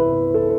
you